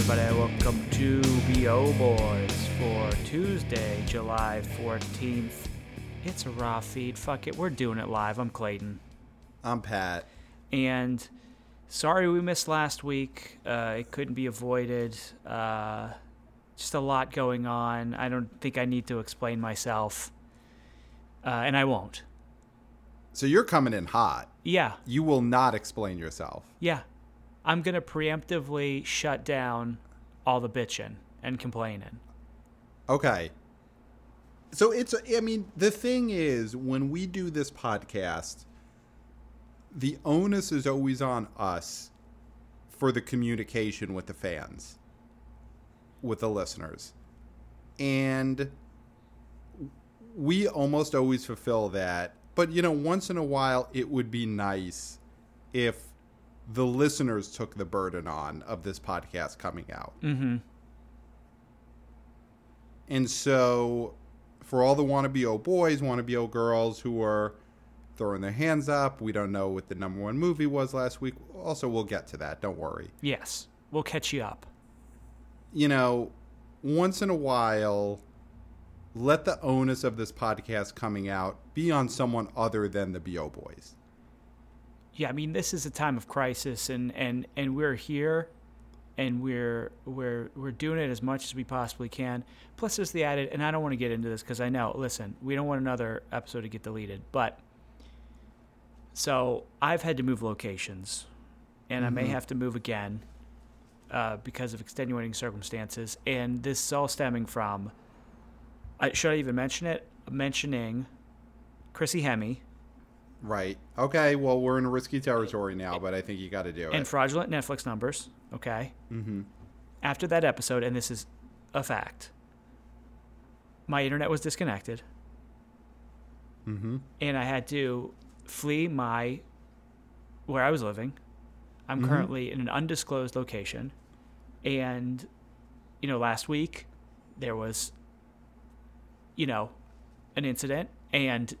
everybody. Welcome to BO Boys for Tuesday, July 14th. It's a raw feed. Fuck it. We're doing it live. I'm Clayton. I'm Pat. And sorry we missed last week. Uh, it couldn't be avoided. Uh, just a lot going on. I don't think I need to explain myself. Uh, and I won't. So you're coming in hot. Yeah. You will not explain yourself. Yeah. I'm going to preemptively shut down all the bitching and complaining. Okay. So it's, I mean, the thing is, when we do this podcast, the onus is always on us for the communication with the fans, with the listeners. And we almost always fulfill that. But, you know, once in a while, it would be nice if the listeners took the burden on of this podcast coming out. Mm-hmm. And so, for all the wannabe old boys, wannabe old girls who are throwing their hands up, we don't know what the number one movie was last week. Also, we'll get to that. Don't worry. Yes. We'll catch you up. You know, once in a while, let the onus of this podcast coming out be on someone other than the BO boys. Yeah, I mean, this is a time of crisis, and and and we're here, and we're we're we're doing it as much as we possibly can. Plus, there's the added, and I don't want to get into this because I know. Listen, we don't want another episode to get deleted, but so I've had to move locations, and I may have to move again uh, because of extenuating circumstances, and this is all stemming from. I, should I even mention it? Mentioning Chrissy Hemme Right. Okay. Well, we're in a risky territory now, but I think you got to do it. and fraudulent Netflix numbers. Okay. mm-hmm. After that episode, and this is a fact, my internet was disconnected, Mm-hmm. and I had to flee my where I was living. I'm Mhm. currently in an undisclosed location, and you know, last week there was, you know, an incident, and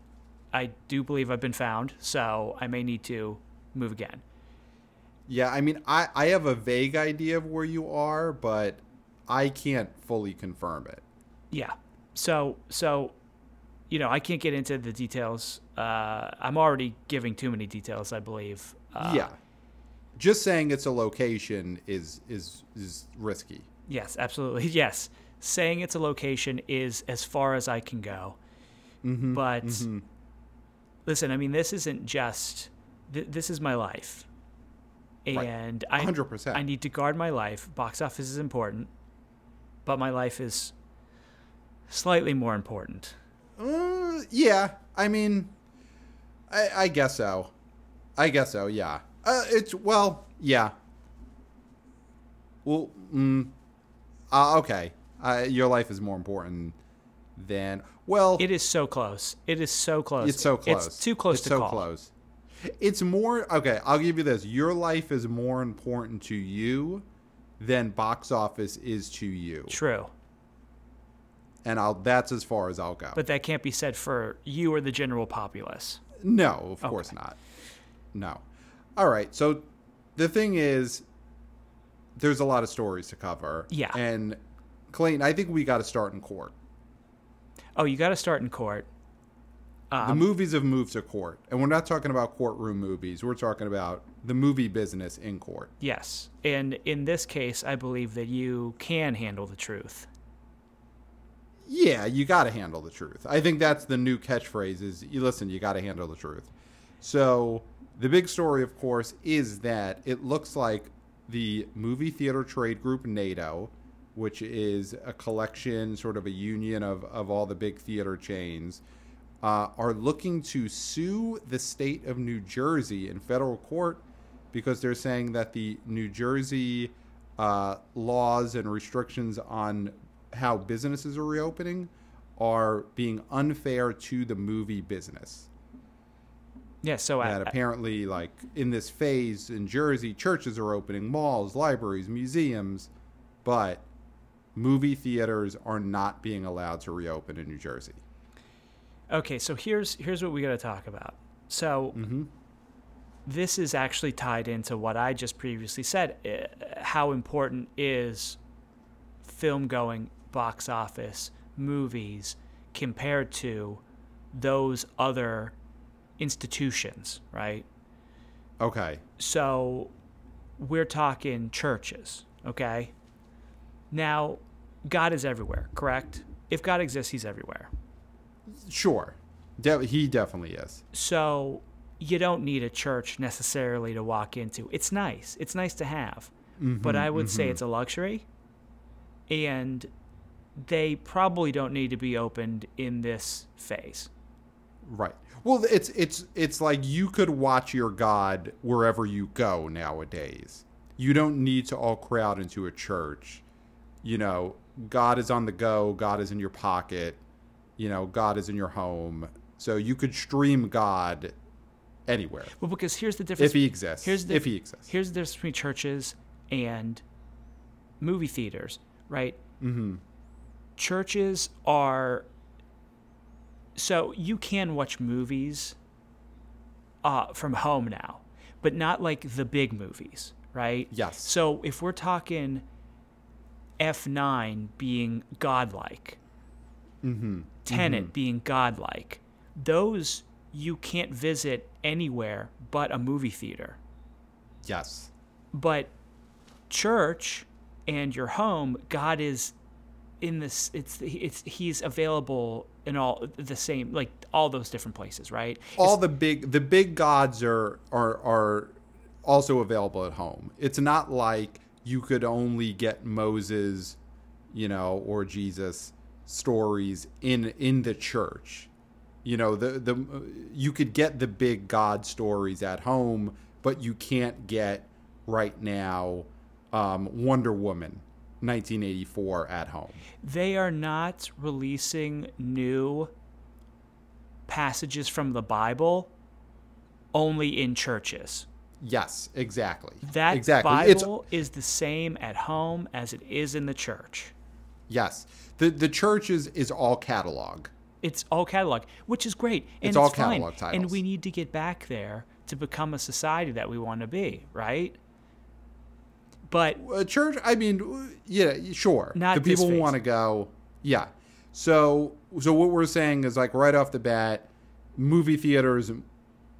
I do believe I've been found, so I may need to move again. Yeah, I mean, I, I have a vague idea of where you are, but I can't fully confirm it. Yeah. So so you know, I can't get into the details. Uh, I'm already giving too many details, I believe. Uh, yeah. Just saying it's a location is is is risky. Yes, absolutely. Yes. Saying it's a location is as far as I can go. Mm-hmm. But listen, I mean, this isn't just. Th- this is my life, and I 100%. I need to guard my life. Box office is important, but my life is slightly more important. Uh, yeah, I mean, I, I guess so. I guess so. Yeah. Uh, it's well, yeah. Well, mm, uh, okay. Uh, your life is more important than well. It is so close. It is so close. It's so close. It's too close It's to so call. close. It's more okay. I'll give you this. Your life is more important to you than box office is to you, True. and I'll. That's as far as I'll go. But that can't be said for you or the general populace. no, of course not. No. All right. So the thing is, there's a lot of stories to cover. Yeah. And Clayton, I think we got to start in court. Oh, you got to start in court. the Um, movies have moved to court, and we're not talking about courtroom movies. We're talking about the movie business in court. yes. And in this case, I believe that you can handle the truth. Yeah, you got to handle the truth. I think that's the new catchphrase is you listen, you got to handle the truth. So, the big story of course is that it looks like the movie theater trade group NATO, which is a collection sort of a union of of all the big theater chains, uh, are looking to sue the state of New Jersey in federal court because they're saying that the New Jersey uh, laws and restrictions on how businesses are reopening are being unfair to the movie business. Yeah. So I, That apparently, like in this phase in Jersey, churches are opening, malls, libraries, museums, but movie theaters are not being allowed to reopen in New Jersey. okay. So here's here's what we got to talk about. So Mm-hmm. this is actually tied into what I just previously said. Uh, how important is film going, box office, movies compared to those other institutions, right? Okay. So we're talking churches, okay? Now, God is everywhere, correct? If God exists, he's everywhere. Sure. De- he definitely is. So you don't need a church necessarily to walk into. It's nice. It's nice to have. Mm-hmm, but I would say mm-hmm. it's a luxury. And they probably don't need to be opened in this phase. Right. Well, it's it's it's like you could watch your God wherever you go nowadays. You don't need to all crowd into a church. You know, God is on the go, God is in your pocket, you know, God is in your home. So you could stream God anywhere Well, because here's the difference. if he exists. Here's the if he exists. Here's the difference between churches and movie theaters, right? Mm-hmm. Churches are so you can watch movies uh, from home now, but not like the big movies, right? Yes. So if we're talking F9 being godlike, Mm-hmm. Tenet being godlike, those you can't visit anywhere but a movie theater Yes. but church and your home god is in this it's it's he's available in all the same like all those different places right all the big the big gods are are are also available at home. It's not like you could only get Moses, you know, or Jesus stories in in the church. You know, the the you could get the big god stories at home, but you can't get right now um, Wonder Woman 1984 at home. they are not releasing new passages from the bible only in churches Yes, exactly. that exactly. It's bible is the same at home as it is in the church Yes. The the church is, is all catalog. it's all catalog, which is great. And It's it's, all fine. catalog titles. And we need to get back there to become a society that we want to be, right? But A church, I mean, yeah, sure. Not the people want to go. Yeah. So so what we're saying is like right off the bat, movie theaters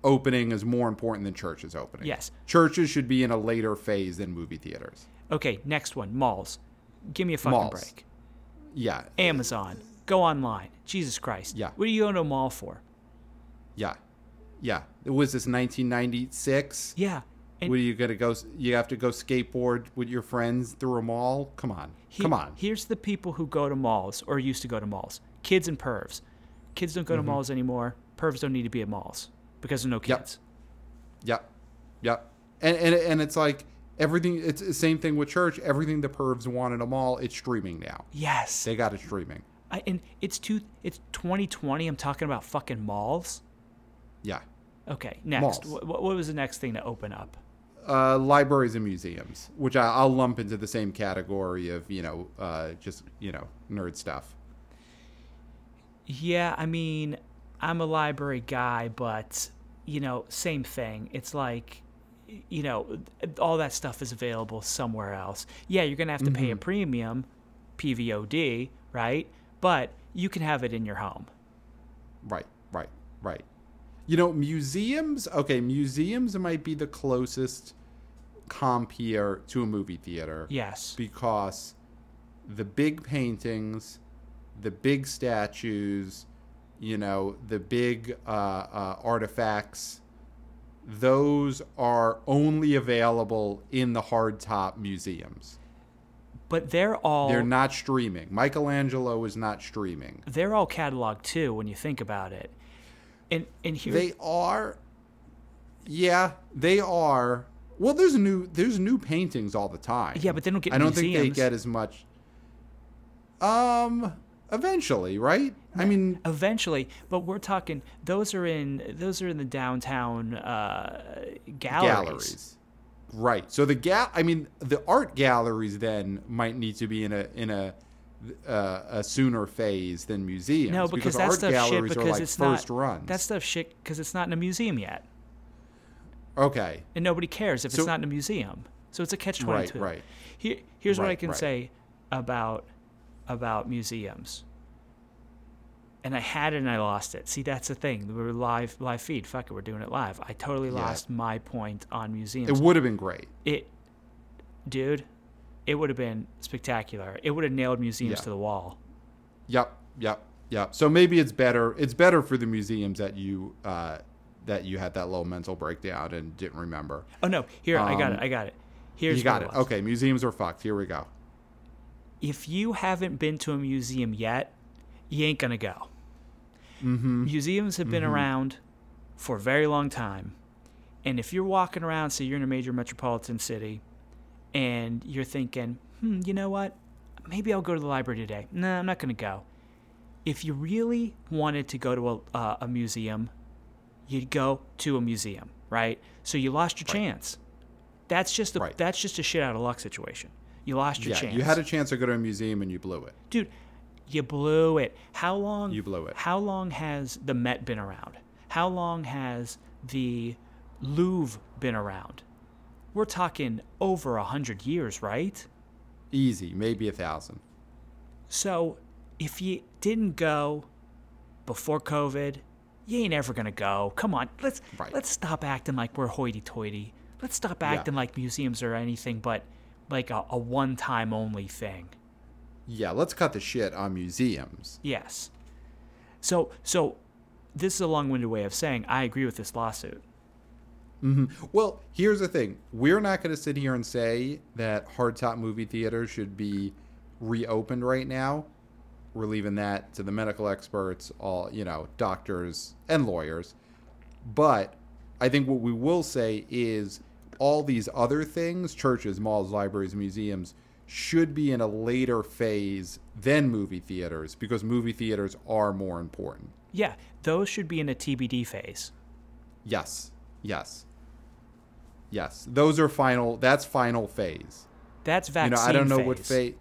opening is more important than churches opening. Yes. Churches should be in a later phase than movie theaters. okay, next one, malls. Give me a fucking Malls. break. Yeah. Amazon. Go online. Jesus Christ. Yeah. What are you going to a mall for? Yeah. Yeah. It was this 1996? Yeah. And What are you gonna go? You have to go skateboard with your friends through a mall? Come on, he- come on. Here's the people who go to malls or used to go to malls. Kids and pervs. Kids don't go Mm-hmm. to malls anymore. Pervs don't need to be at malls because there's no kids. Yep. Yep. And and and it's like everything. It's the same thing with church. Everything the pervs wanted them all. it's streaming now. Yes. They got it streaming. I, and it's two. It's 2020. I'm talking about fucking malls. Yeah. Okay, next. What, what was the next thing to open up? Uh, libraries and museums, which I, I'll lump into the same category of you know uh, just you know nerd stuff. Yeah, I mean, I'm a library guy, but you know, same thing. It's like, you know, all that stuff is available somewhere else. Yeah, you're gonna have to pay a mm-hmm. premium, PVOD, right? But you can have it in your home. Right. Right. Right. You know, museums. Okay, museums might be the closest comp here to a movie theater. Yes. because the big paintings, the big statues, you know, the big uh, uh, artifacts, those are only available in the hardtop museums. But they're all They're not streaming. Michelangelo is not streaming. they're all cataloged too when you think about it. And and here They are, yeah, they are. Well, there's new there's new paintings all the time. Yeah, but they don't get I don't think they get as much. Um, eventually, right? I mean, eventually but we're talking those are in those are in the downtown uh, galleries. galleries. Right. So the gal I mean the art galleries then might need to be in a in a uh, a sooner phase than museums. no because, that art stuff shit galleries because are like it's first not runs. that stuff shit because it's not in a museum yet okay. and nobody cares if So- it's not in a museum So it's a catch twenty two. right. Here, here's what I can right. say about about museums. And I had it and I lost it. See, that's the thing. We were live live feed. Fuck it, we're doing it live. I totally Yeah. lost my point on museums. It would have been great. It, dude, it would have been spectacular. It would have nailed museums Yeah. to the wall. Yep, yep, yep. So maybe it's better. It's better for the museums that you uh, that you had that little mental breakdown and didn't remember. Oh no, here I got Um, it. I got it. Here's you got it. was. Okay, museums are fucked. Here we go. If you haven't been to a museum yet, you ain't gonna go. Mm-hmm. Museums have been around for a very long time. And if you're walking around, say you're in a major metropolitan city, and you're thinking, hmm, you know what? Maybe I'll go to the library today. No, I'm not going to go. If you really wanted to go to a, uh, a museum, you'd go to a museum, right? So you lost your Right. chance. That's just a, Right. that's just a shit out of luck situation. You lost your Yeah, chance. you had a chance to go to a museum and you blew it. dude you blew it how long You blew it. how long has the met been around how long has the louvre been around we're talking over a hundred years right Easy, maybe a thousand. so if you didn't go before covid you ain't ever gonna go come on let's Right. let's stop acting like we're hoity-toity let's stop acting like museums are anything but like a, a one-time only thing Yeah, let's cut the shit on museums. Yes. So so this is a long-winded way of saying I agree with this lawsuit. Mm-hmm. Well, here's the thing. We're not going to sit here and say that hardtop movie theaters should be reopened right now. We're leaving that to the medical experts, all, you know, doctors and lawyers. But I think what we will say is all these other things, churches, malls, libraries, museums, should be in a later phase than movie theaters because movie theaters are more important. Yeah, those should be in a TBD phase. Yes. Yes. Yes. Those are final that's final phase. That's vaccine You know, I don't know phase. what phase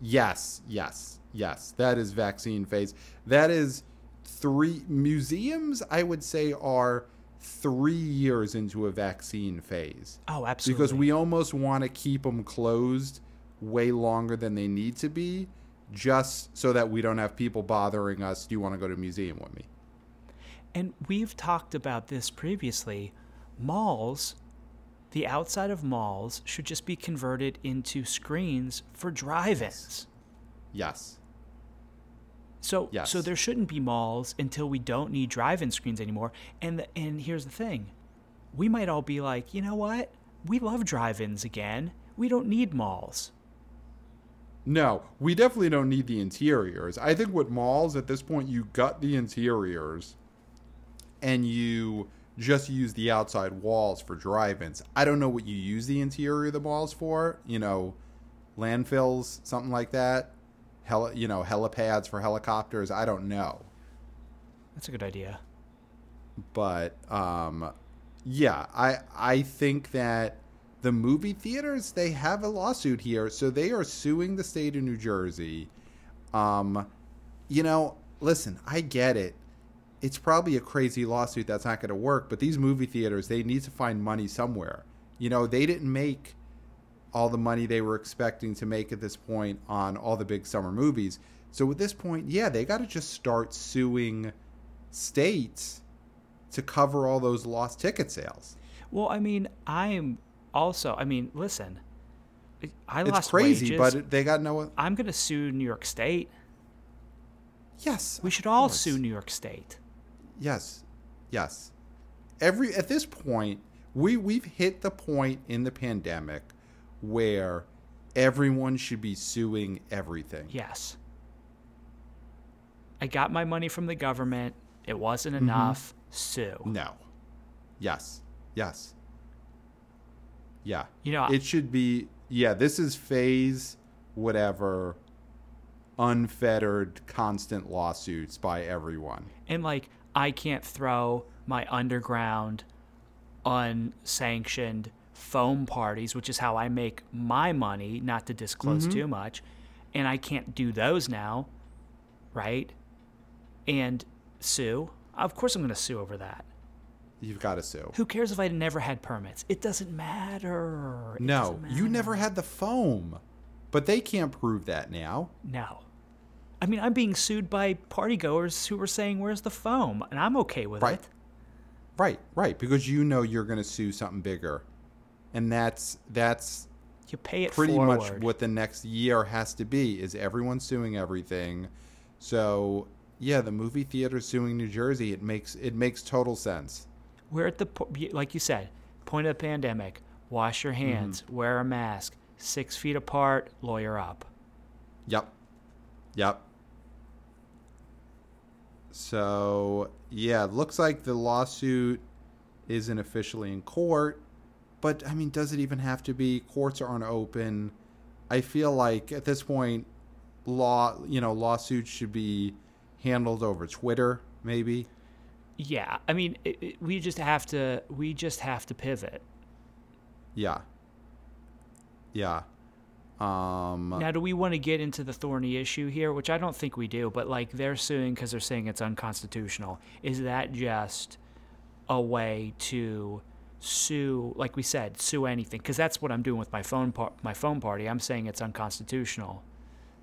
Yes, yes, yes. That is vaccine phase. That is three museums I would say are 3 years into a vaccine phase. Oh, absolutely. Because we almost want to keep them closed way longer than they need to be just so that we don't have people bothering us, do you want to go to a museum with me? And we've talked about this previously. Malls, the outside of malls should just be converted into screens for drive-ins. Yes. So Yes. so there shouldn't be malls until we don't need drive-in screens anymore. And the, and here's the thing. We might all be like, "You know what? We love drive-ins again. We don't need malls." No, we definitely don't need the interiors. I think with malls at this point, you gut the interiors and you just use the outside walls for drive ins. I don't know what you use the interior of the malls for. You know, landfills, something like that. Heli- you know, helipads for helicopters. I don't know. That's a good idea. But um, yeah, I I think that the movie theaters they have a lawsuit here, so they are suing the state of New Jersey. Um, you know, listen, I get it. It's probably a crazy lawsuit that's not going to work, but these movie theaters they need to find money somewhere. You know, they didn't make all the money they were expecting to make at this point on all the big summer movies. So at this point, yeah, they got to just start suing states to cover all those lost ticket sales. Well, I mean, I'm also. I mean, listen. I It's lost crazy, wages. but they got no. I'm gonna sue New York State. Yes, We should all course. sue New York State. Yes, yes. Every at this point, we we've hit the point in the pandemic where everyone should be suing everything. Yes. I got my money from the government. It wasn't Mm-hmm. enough. Sue. No. Yes. Yes. Yeah. You know, it should be yeah, this is phase whatever unfettered constant lawsuits by everyone. and like I can't throw my underground unsanctioned foam parties, which is how I make my money, not to disclose Mm-hmm. too much, and I can't do those now, right? And sue. Of course I'm going to sue over that. you've got to sue. Who cares if I never had permits? It doesn't matter. It No, doesn't you never had the foam. But they can't prove that now. No. I mean, I'm being sued by partygoers who were saying, "Where's the foam?" and I'm okay with Right. it. Right, right, because you know you're going to sue something bigger. And that's that's You pay it pretty forward. much what the next year has to be is everyone suing everything. So, yeah, the movie theater suing New Jersey, it makes it makes total sense. We're at the like you said, point of the pandemic. Wash your hands. Mm-hmm. Wear a mask. Six feet apart. Lawyer up. Yep. Yep. So, yeah, looks like the lawsuit isn't officially in court. But, I mean, does it even have to be? Courts aren't open. I feel like at this point, law, you know, lawsuits should be handled over Twitter, maybe. Yeah, I mean, it, it, we just have to. We just have to pivot. Yeah. Yeah. Um, Now, do we want to get into the thorny issue here, which I don't think we do, but like they're suing because they're saying it's unconstitutional. Is that just a way to sue, like we said, sue anything? Because that's what I'm doing with my phone par- my phone party. I'm saying it's unconstitutional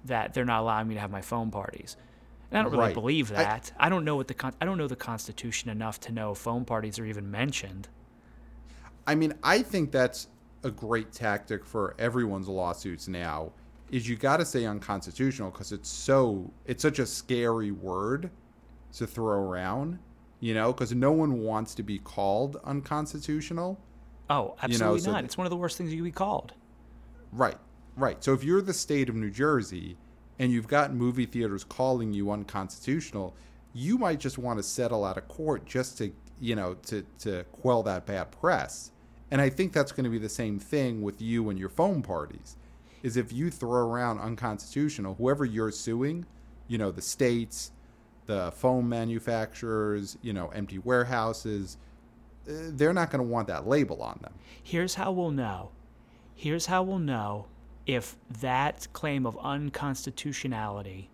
that they're not allowing me to have my phone parties. And I don't really Right. believe I- that. I, don't know what the con- I don't know the Constitution enough to know phone parties are even mentioned. I mean, I think that's a great tactic for everyone's lawsuits now. Is you got to say unconstitutional because it's so it's such a scary word to throw around, you know, because no one wants to be called unconstitutional. Oh, You know, absolutely so not. th- it's one of the worst things you could be called. Right, right. So if you're the state of New Jersey and you've got movie theaters calling you unconstitutional, you might just want to settle out of court just to, you know, to, to quell that bad press. And I think that's going to be the same thing with you and your phone parties. Is if you throw around unconstitutional, whoever you're suing, you know, the states, the phone manufacturers, you know, empty warehouses, uh, they're not going to want that label on them. Here's how we'll know. Here's how we'll know if that claim of unconstitutionality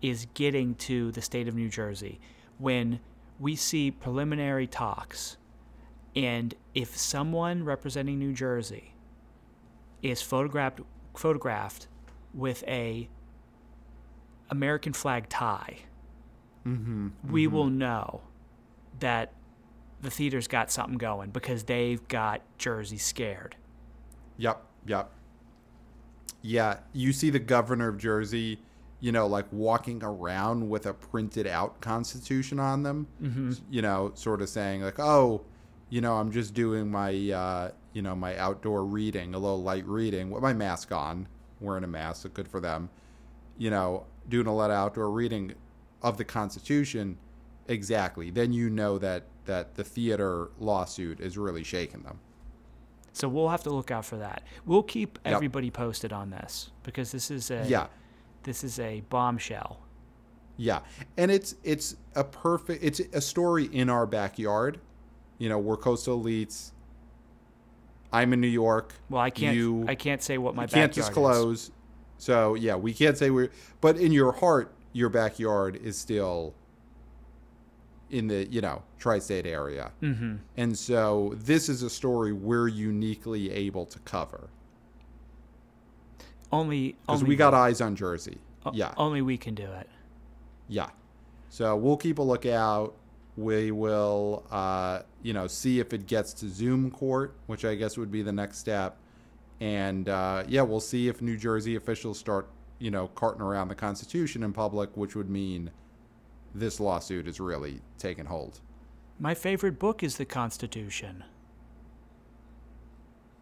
is getting to the state of New Jersey when we see preliminary talks and if someone representing New Jersey is photographed photographed with a American flag tie, Mm-hmm. we will know that the theater's got something going because they've got Jersey scared. Yep, yep. Yeah, you see the governor of Jersey, you know, like walking around with a printed out constitution on them, Mm-hmm. you know, sort of saying like, "Oh, you know, I'm just doing my uh, you know, my outdoor reading, a little light reading with my mask on, wearing a mask, so good for them. You know, doing a lot of outdoor reading of the constitution exactly. Then you know that that the theater lawsuit is really shaking them. So we'll have to look out for that. We'll keep Yep. everybody posted on this because this is a Yeah. this is a bombshell. Yeah, and it's it's a perfect it's a story in our backyard. You know, we're coastal elites. I'm in New York. Well, I can't You I can't say what my you can't backyard is. So yeah, we can't say we're. But in your heart, your backyard is still in the you know tri-state area, Mm-hmm. and so this is a story we're uniquely able to cover Only because we got eyes on Jersey. o- Yeah. Only we can do it. Yeah. So we'll keep a lookout. We will, uh, you know, see if it gets to Zoom court, which I guess would be the next step. And uh, yeah, we'll see if New Jersey officials start, you know, carting around the Constitution in public, which would mean this lawsuit is really taking hold. My favorite book is the Constitution.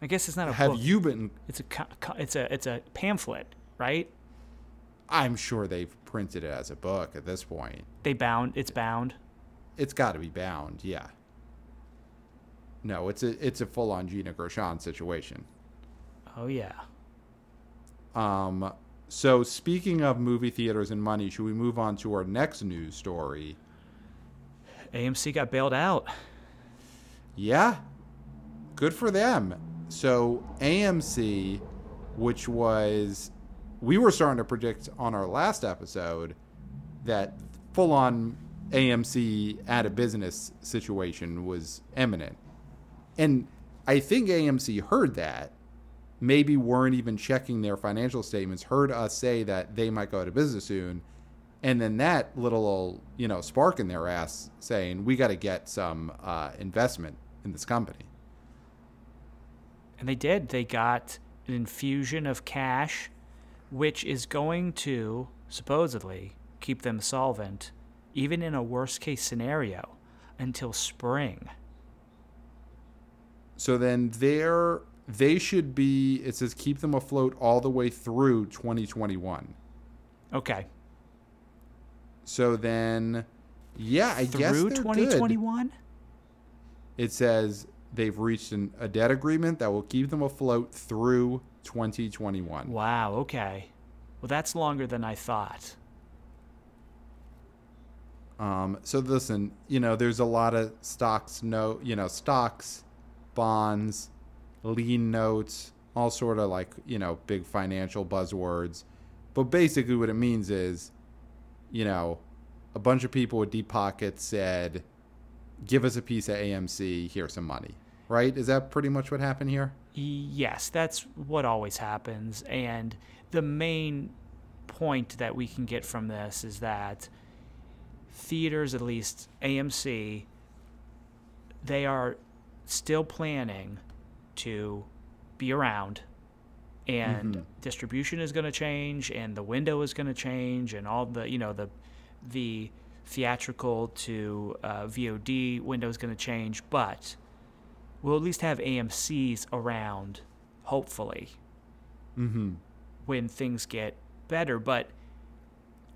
I guess it's not a Have book. you been? It's a it's a it's a pamphlet, right? I'm sure they've printed it as a book at this point. They bound it's bound. It's got to be bound, yeah. No, it's a it's a full on Gina Gershon situation. Oh yeah. Um, so speaking of movie theaters and money, should we move on to our next news story? AMC got bailed out. Yeah, good for them. So AMC, which was we were starting to predict on our last episode that full on AMC out of business situation was imminent. And I think AMC heard that, maybe weren't even checking their financial statements, heard us say that they might go out of business soon. And then that little, you know, spark in their ass saying, we got to get some uh, investment in this company. And they did. They got an infusion of cash, which is going to supposedly keep them solvent, even in a worst case scenario, until spring. So then they're they should be it says keep them afloat all the way through 2021. Okay. So then yeah, I guess Through 2021? It says they've reached an, a debt agreement that will keep them afloat through 2021. Wow, okay. Well, that's longer than I thought. Um, so listen, you know, there's a lot of stocks, no, you know, stocks, bonds, lean notes, all sort of like you know big financial buzzwords. But basically, what it means is, you know, a bunch of people with deep pockets said, "Give us a piece of AMC. Here's some money." Right? Is that pretty much what happened here? Yes, that's what always happens. And the main point that we can get from this is that theaters, at least AMC, they are still planning to be around and Mhm. distribution is going to change and the window is going to change and all the you know the the theatrical to uh, VOD window is going to change but we'll at least have AMC's around hopefully Mm-hmm. when things get better but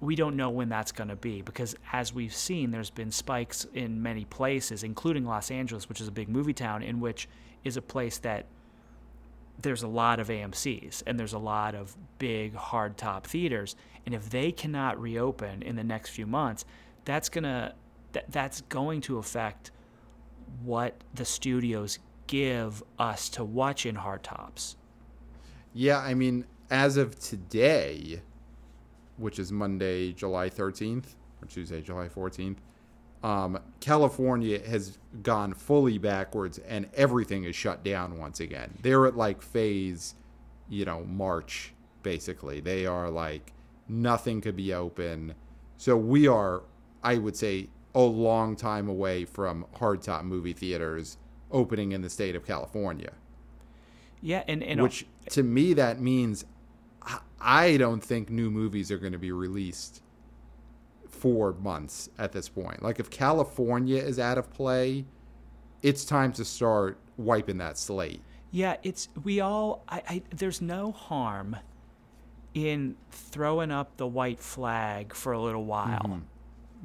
we don't know when that's going to be because as we've seen there's been spikes in many places including Los Angeles which is a big movie town in which is a place that there's a lot of AMC's and there's a lot of big hard top theaters. And if they cannot reopen in the next few months that's going to that, that's going to affect what the studios give us to watch in hard tops. Yeah, I mean, as of today, which is Monday, July 13th, or Tuesday, July 14th, um, California has gone fully backwards and everything is shut down once again. They're at like phase, you know, March, basically. They are like nothing could be open. So we are, I would say, a long time away from hardtop movie theaters opening in the state of California yeah and and which to me that means I- don't think new movies are going to be released for months at this point. Like if California is out of play, it's time to start wiping that slate. Yeah, it's we all. I, I there's no harm in throwing up the white flag for a little while,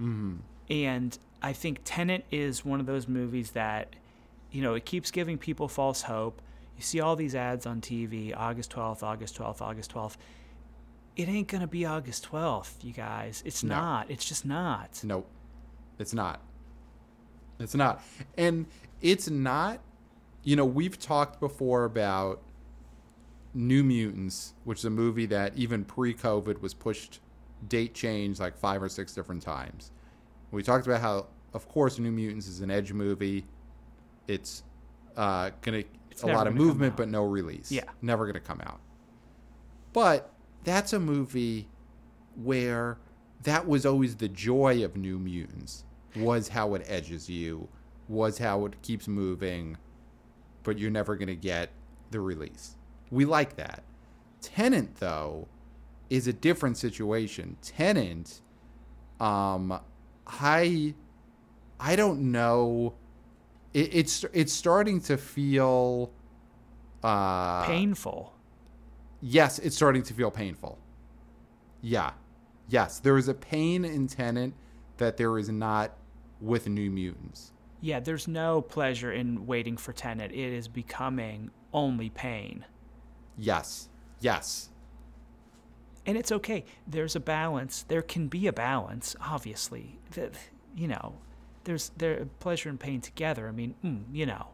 Mm-hmm. and I think Tenet is one of those movies that, you know, it keeps giving people false hope. You see all these ads on TV, August twelfth, August twelfth, August twelfth. It ain't gonna be August twelfth, you guys. It's No. not. It's just not. Nope. It's not. It's not. And it's not, you know, we've talked before about New Mutants, which is a movie that even pre COVID was pushed date change like five or six different times. We talked about how, of course, New Mutants is an edge movie. It's uh, going to, a lot of movement, but no release. Yeah. Never going to come out. But that's a movie where that was always the joy of New Mutants was how it edges you, was how it keeps moving, but you're never going to get the release. We like that. Tenet though is a different situation. Tenet um I I don't know it, it's it's starting to feel uh Painful. Yes, it's starting to feel painful. Yeah. Yes, there is a pain in Tenet that there is not with New Mutants. Yeah, there's no pleasure in waiting for Tenet. It is becoming only pain. Yes. Yes. and it's okay. There's a balance. There can be a balance, obviously. That you know, there's there pleasure and pain together. I mean, mm, you know,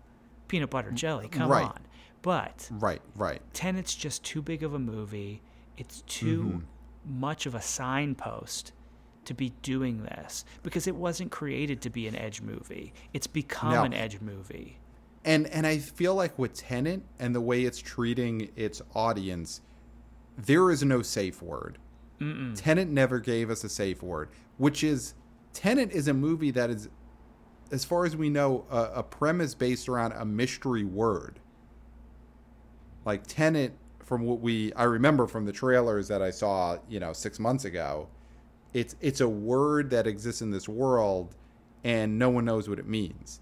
peanut butter jelly. Come Right. on, but Right, right. Tenet's just too big of a movie. It's too Mm-hmm. much of a signpost to be doing this because it wasn't created to be an edge movie. It's become No. an edge movie. And and I feel like with Tenet and the way it's treating its audience, there is no safe word. Mm-mm. Tenet never gave us a safe word, which is Tenet is a movie that is, as far as we know, a, a premise based around a mystery word. Like Tenet, from what we I remember from the trailers that I saw, you know, six months ago, it's it's a word that exists in this world, and no one knows what it means.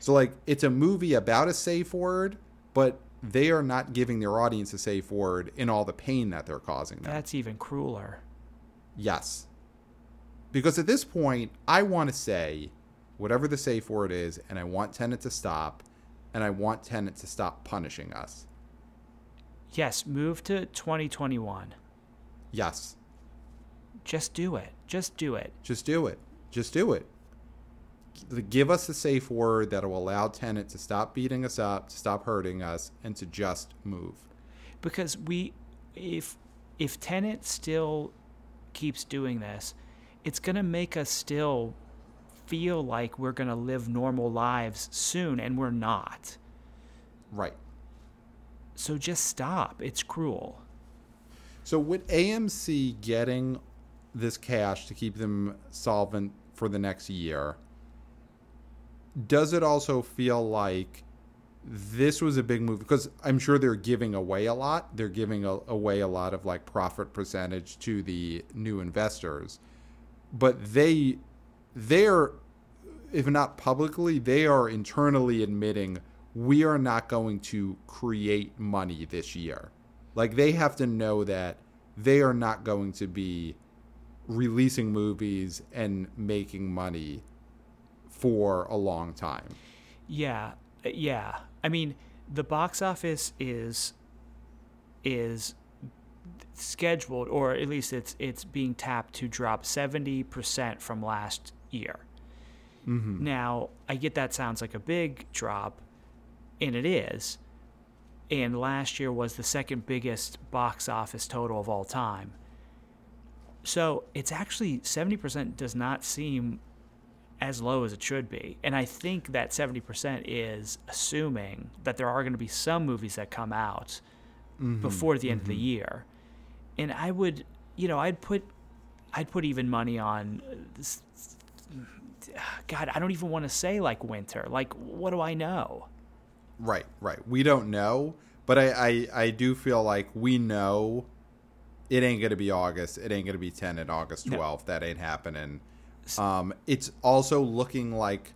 So like it's a movie about a safe word, but they are not giving their audience a safe word in all the pain that they're causing them. That's even crueler. Yes. Because at this point, I want to say whatever the safe word is, and I want Tenet to stop, and I want Tenet to stop punishing us. Yes, move to 2021. Yes. Just do it. Just do it. Just do it. Just do it. Give us a safe word that will allow Tenet to stop beating us up, to stop hurting us, and to just move. because we if if Tenet still keeps doing this, it's gonna make us still feel like we're gonna live normal lives soon, and we're not. Right. So just stop. It's cruel. So with AMC getting this cash to keep them solvent for the next year, does it also feel like this was a big move? Because I'm sure they're giving away a lot. They're giving a, away a lot of like profit percentage to the new investors, but they, they're, if not publicly, they are internally admitting we are not going to create money this year. Like they have to know that they are not going to be releasing movies and making money for a long time. Yeah, yeah. I mean, the box office is is scheduled, or at least it's it's being tapped to drop seventy percent from last year. Mm-hmm. Now, I get that sounds like a big drop, and it is. And last year was the second biggest box office total of all time. So it's actually 70% does not seem as low as it should be. And I think that 70% is assuming that there are going to be some movies that come out before the end of the year. And I would, you know, I'd put I'd put even money on uh, this, God, I don't even want to say like winter. Like what do I know? Right, right. We don't know, but I, I, I do feel like we know it ain't gonna be August. It ain't gonna be Tenet August No. twelfth. That ain't happening. Um, it's also looking like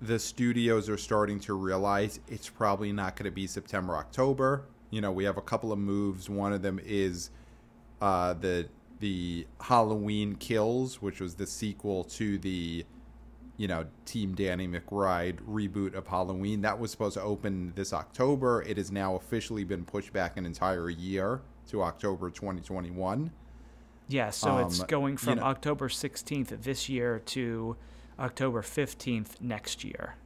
the studios are starting to realize it's probably not going to be September, October. You know, we have a couple of moves. One of them is uh, the the Halloween Kills, which was the sequel to the you know Team Danny McBride reboot of Halloween. That was supposed to open this October. It has now officially been pushed back an entire year to October 2021. Yeah, so it's Um, going you from know- October 16th this year to October 15th next year.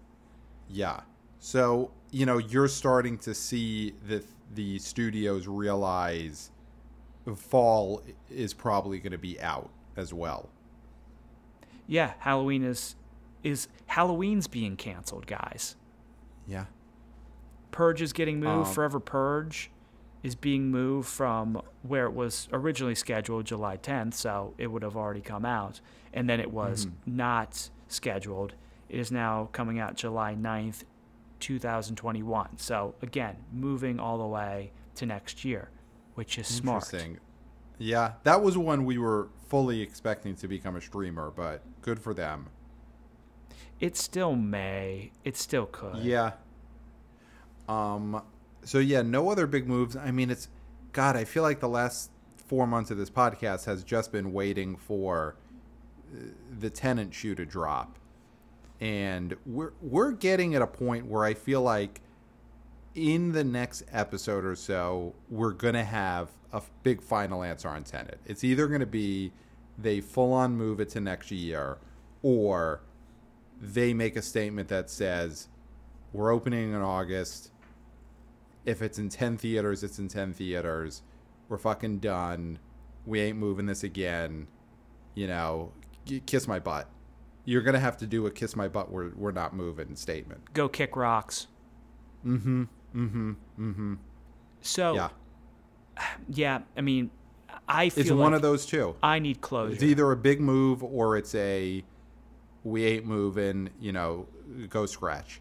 Yeah. So, you know, you're starting to see the the studios realize fall is probably going to be out as well. Yeah, Halloween is is Halloween's being canceled, guys. Yeah. Purge is getting moved. Um, Forever Purge is being moved from where it was originally scheduled July 10th, so it would have already come out. And then it was Mm-hmm. not scheduled. It is now coming out July 9th, 2021. So again, moving all the way to next year, which is smart. Interesting. Yeah, that was one we were fully expecting to become a streamer, but good for them. It still may. It still could. Yeah. Um so yeah, no other big moves. I mean, it's god, I feel like the last 4 months of this podcast has just been waiting for uh, the tenet shoe to drop. And we're we're getting at a point where I feel like in the next episode or so, we're to have a big final answer on tenet. It's either to be they full on move it to next year or they make a statement that says we're opening in August. If it's in 10 theaters, it's in 10 theaters. We're fucking done. We ain't moving this again. you know, kiss my butt. You're gonna have to do a kiss my butt. We're we're not moving statement. Go kick rocks. Mm-hmm. Mm-hmm. Mm-hmm. So Yeah. yeah, I mean, I feel It's like one of those two. I need closure. It's either a big move or it's a we ain't moving. You know, go scratch.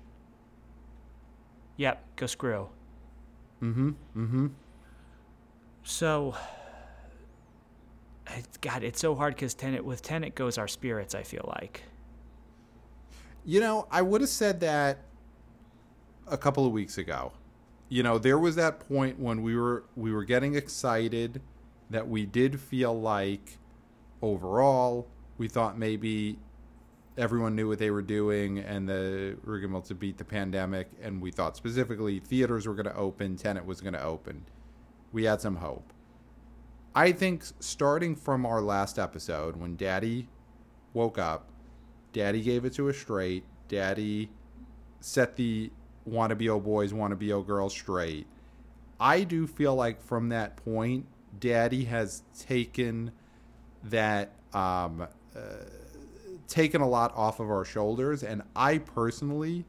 Yep, go screw. Mm-hmm. Mm-hmm. So, God, it's so hard because Tenet with Tenet goes our spirits. I feel like. You know, I would have said that a couple of weeks ago. You know, there was that point when we were we were getting excited that we did feel like overall we thought maybe everyone knew what they were doing and the we to beat the pandemic and we thought specifically theaters were going to open, Tenet was going to open. We had some hope. I think starting from our last episode when daddy woke up Daddy gave it to us straight. Daddy set the wannabe old boys, wannabe old girls straight. I do feel like from that point, Daddy has taken that, um, uh, taken a lot off of our shoulders. And I personally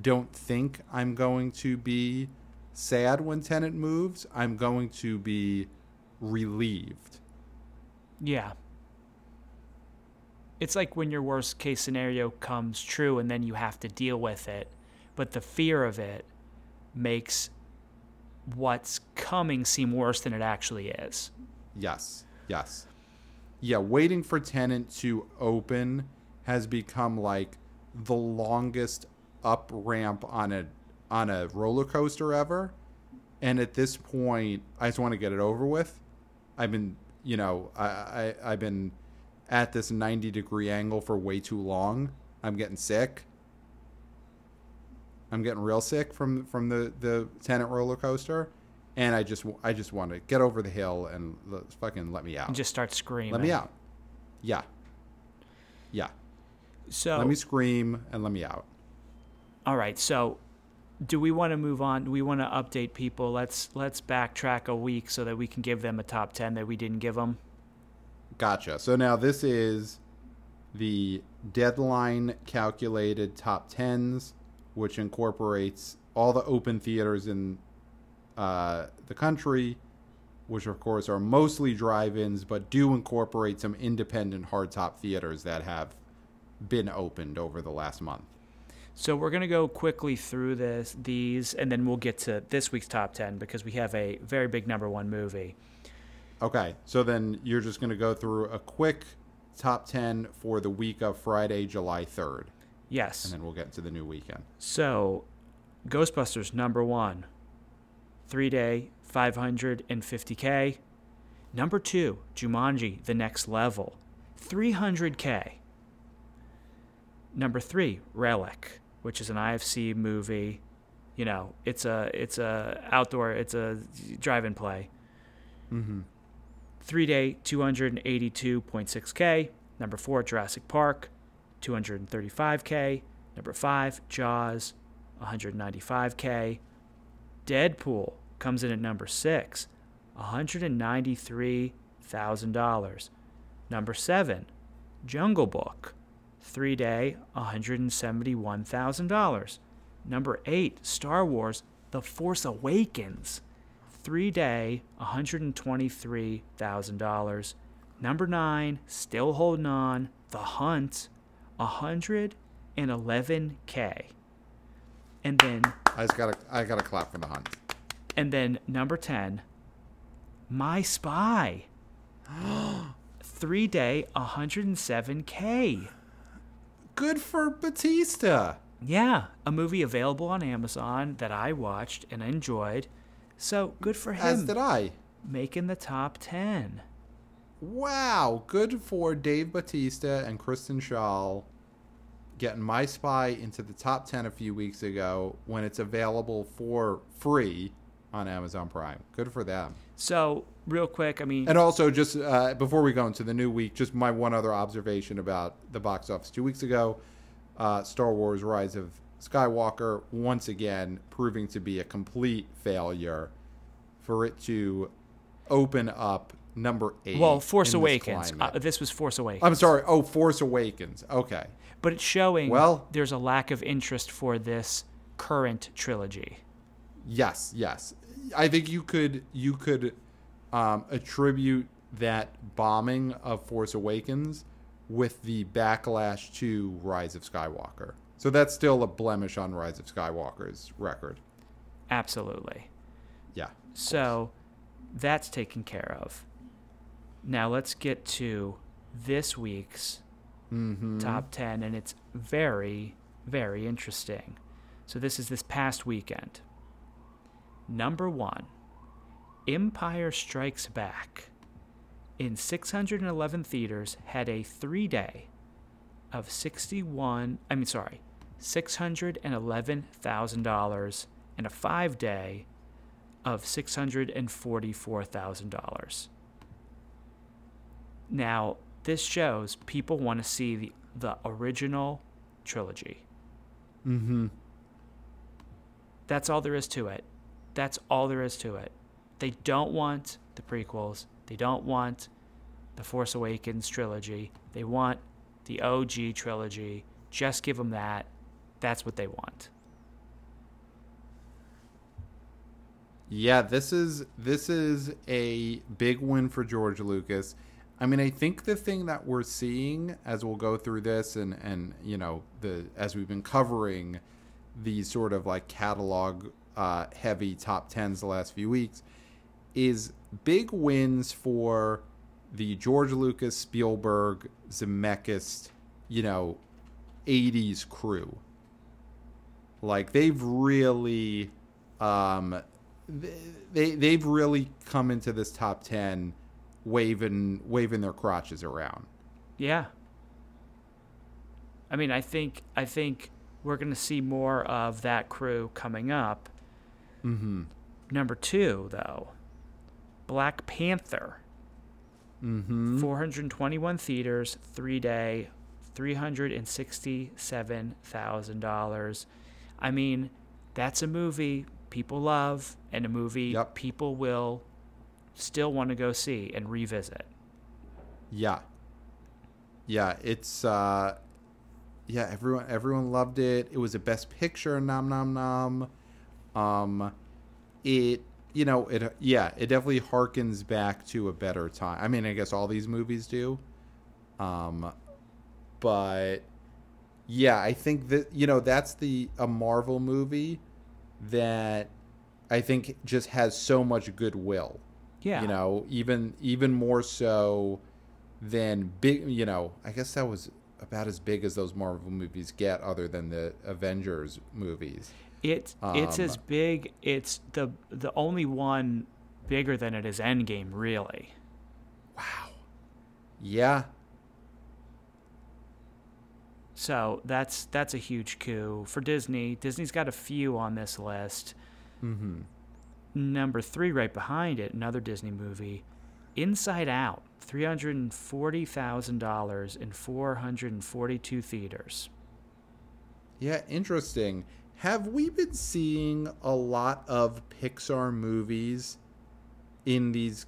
don't think I'm going to be sad when Tenet moves. I'm going to be relieved. Yeah. It's like when your worst case scenario comes true and then you have to deal with it, but the fear of it makes what's coming seem worse than it actually is. Yes. Yes. Yeah, waiting for Tenet to open has become like the longest up ramp on a on a roller coaster ever. And at this point, I just want to get it over with. I've been, you know, I, I I've been at this 90 degree angle for way too long. I'm getting sick. I'm getting real sick from from the the Tenet roller coaster, and I just I just want to get over the hill and fucking let me out. And just start screaming. let me out. Yeah. Yeah. So Let me scream and let me out. All right. So, do we want to move on? Do we want to update people? Let's let's backtrack a week so that we can give them a top ten that we didn't give them. Gotcha. So now this is the deadline calculated top tens, which incorporates all the open theaters in uh, the country, which of course are mostly drive-ins, but do incorporate some independent hardtop theaters that have been opened over the last month. So we're gonna go quickly through this these, and then we'll get to this week's top ten because we have a very big number one movie. Okay, so then you're just going to go through a quick top 10 for the week of Friday, July 3rd, Yes. and then we'll get to the new weekend. So, Ghostbusters number one, three day, 550K. Number two, Jumanji, The Next Level, 300K. Number three, Relic, which is an IFC movie. You know, it's a it's a outdoor, it's a drive-in play. Mm-hmm. Three day, 282.6K. Number four, Jurassic Park, 235K. Number five, Jaws, 195K. Deadpool comes in at number six, $193,000. Number seven, Jungle Book, three day, $171,000. Number eight, Star Wars, The Force Awakens, three day, $123,000. Number nine, still holding on, The Hunt, 111K. And then I just got I got to clap for the hunt. And then number 10, My Spy. Three day, 107K. Good for Bautista. Yeah, a movie available on Amazon that I watched and enjoyed. So good for him. As did I. making the top 10. Wow, good for Dave Bautista and Kristen Schaal getting My Spy into the top 10 a few weeks ago when it's available for free on Amazon Prime. Good for them. So, real quick, I mean, And also, just uh, before we go into the new week, just my one other observation about the box office two weeks ago uh, Star Wars Rise of Skywalker, once again, proving to be a complete failure. For it to open up number eight. Well, Force in this Awakens. Uh, this was Force Awakens. I'm sorry. Oh, Force Awakens. Okay. but it's showing Well- there's a lack of interest for this current trilogy. Yes, yes. I think you could you could um, attribute that bombing of Force Awakens with the backlash to Rise of Skywalker. So that's still a blemish on Rise of Skywalker's record. Absolutely. Yeah. So that's taken care of. Now let's get to this week's Mm-hmm. top 10, and it's very, very interesting. So this is this past weekend. Number one Empire Strikes Back in 611 theaters had a three day of 61, I mean, sorry, $611,000 and a five day of $644,000. Now, this shows people want to see the, the original trilogy. Mm-hmm. That's all there is to it. That's all there is to it. They don't want the prequels. They don't want the Force Awakens trilogy. They want the OG trilogy. Just give them that. That's what they want. Yeah, this is this is a big win for George Lucas. I mean, I think the thing that we're seeing as we'll go through this and and you know, the as we've been covering these sort of like catalog uh, heavy top 10s the last few weeks is big wins for the George Lucas, Spielberg, Zemeckis, you know, 80s crew. Like they've really um they they've really come into this top 10 waving waving their crotches around. Yeah. I mean, I think I think we're going to see more of that crew coming up. Mhm. Number 2, though. Black Panther. Mhm. 421 theaters, 3-day, $367,000. I mean, that's a movie people love and a movie Yep. people will still want to go see and revisit. Yeah. Yeah, it's uh yeah, everyone everyone loved it. It was a best picture nom nom nom. Um it you know, it yeah, it definitely harkens back to a better time. I mean, I guess all these movies do. Um but yeah, I think that you know, that's the a Marvel movie that I think just has so much goodwill Yeah. you know even even more so than big you know i guess that was about as big as those marvel movies get other than the avengers movies It it's Um, as big. It's the the only one bigger than it is Endgame, really. wow yeah So that's that's a huge coup for Disney. Disney's got a few on this list. mm-hmm Number three, right behind it, another Disney movie, Inside Out, three hundred and forty thousand dollars in four hundred and forty-two theaters. yeah interesting have we been seeing a lot of pixar movies in these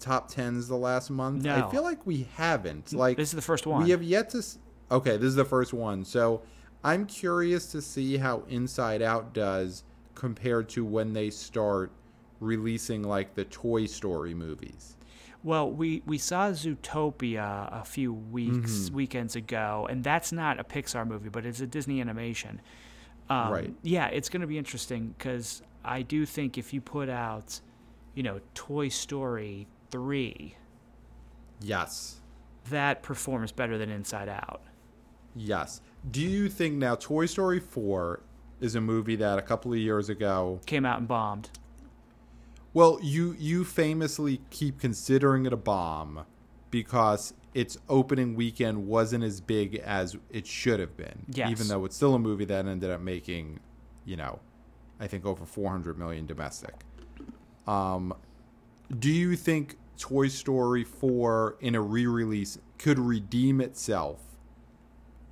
top 10s the last month No. i feel like we haven't like this is the first one. We have yet to. s- Okay, this is the first one. So I'm curious to see how Inside Out does compared to when they start releasing like the Toy Story movies. Well, we, we saw Zootopia a few weeks Mhm. weekends ago, and that's not a Pixar movie, but it's a Disney animation. Um, Right. Yeah, it's going to be interesting because I do think if you put out, you know, Toy Story three, Yes. that performs better than Inside Out. Yes. Do you think now Toy Story 4 is a movie that a couple of years ago Came out and bombed. Well, you you famously keep considering it a bomb because its opening weekend wasn't as big as it should have been. Yes. Even though it's still a movie that ended up making, you know, I think over 400 million domestic. Um do you think Toy Story 4 in a re-release could redeem itself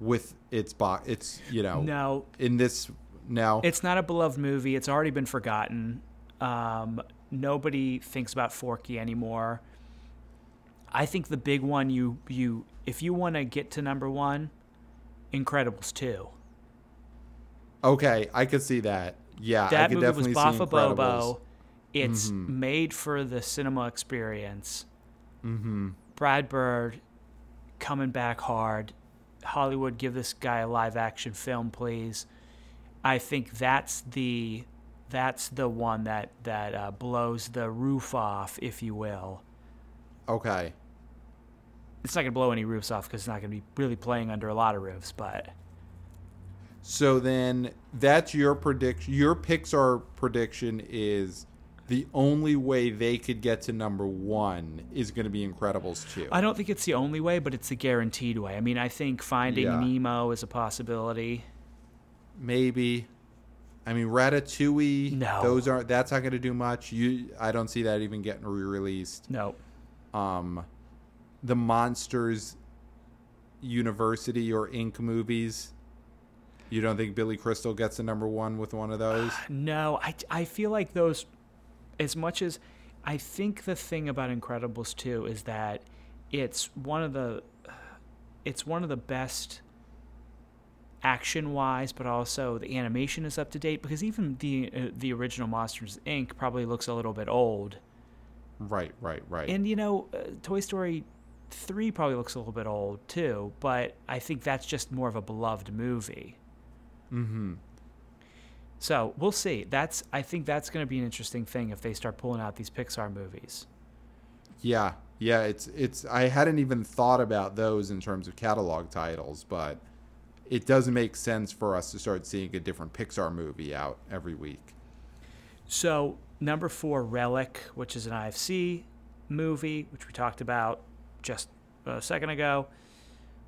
with its box its, you know, No, in this now it's not a beloved movie. It's already been forgotten. Um, nobody thinks about Forky anymore. I think the big one you you if you want to get to number one, Incredibles two. Okay, I could see that. Yeah, I That could movie was definitely see Bafa Bobo. It's made for the cinema experience. Mm-hmm. Brad Bird coming back hard. Hollywood, give this guy a live action film, please. I think that's the that's the one that that uh, blows the roof off, if you will. Okay. It's not gonna blow any roofs off because it's not gonna be really playing under a lot of roofs, but So then that's your prediction. Your Pixar prediction is the only way they could get to number one is going to be Incredibles 2. I don't think it's the only way, but it's the guaranteed way. I mean, I think Finding Yeah. Nemo is a possibility. Maybe. I mean, Ratatouille. No. Those aren't. That's not going to do much. You. I don't see that even getting re-released. No, Um, the Monsters University or Inc. movies. You don't think Billy Crystal gets a number one with one of those? No, I, I feel like those, as much as I think the thing about Incredibles 2 is that it's one of the, it's one of the best action wise, but also the animation is up to date because even the uh, the original Monsters Inc. probably looks a little bit old. Right, right, right. And you know, uh, Toy Story 3 probably looks a little bit old too, but I think that's just more of a beloved movie. mm-hmm. So we'll see. That's I think that's going to be an interesting thing if they start pulling out these Pixar movies. Yeah, yeah. It's it's. I hadn't even thought about those in terms of catalog titles, but it does make sense for us to start seeing a different Pixar movie out every week. So number four, Relic, which is an IFC movie, which we talked about just a second ago.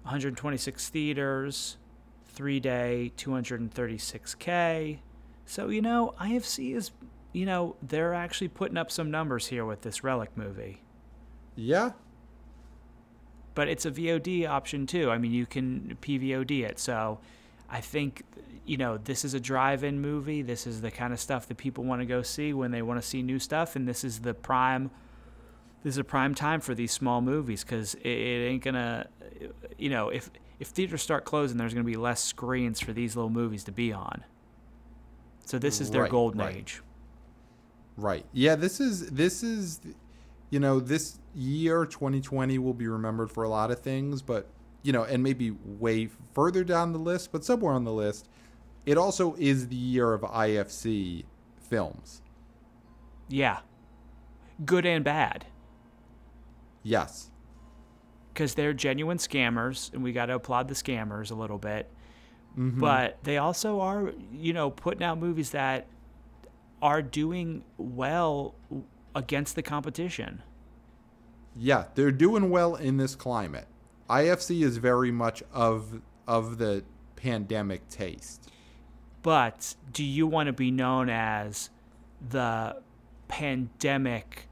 126 theaters, three day, 236k. So you know, IFC is, you know, they're actually putting up some numbers here with this Relic movie. Yeah, but it's a VOD option too. I mean, you can PVOD it. So I think, you know, this is a drive in movie. This is the kind of stuff that people want to go see when they want to see new stuff. And this is the prime, this is a prime time for these small movies because it, it ain't going to, you know, if, if theaters start closing, there's going to be less screens for these little movies to be on. So this is their Right, golden right. age. right. Yeah, this is this is, you know, this year 2020 will be remembered for a lot of things, but you know, and maybe way further down the list, but somewhere on the list, it also is the year of IFC films. Yeah. Good and bad. Yes. because they're genuine scammers, and we got to applaud the scammers a little bit. Mm-hmm. But they also are, you know, putting out movies that are doing well against the competition. Yeah, they're doing well in this climate. IFC is very much of of the pandemic taste. But do you want to be known as the pandemic?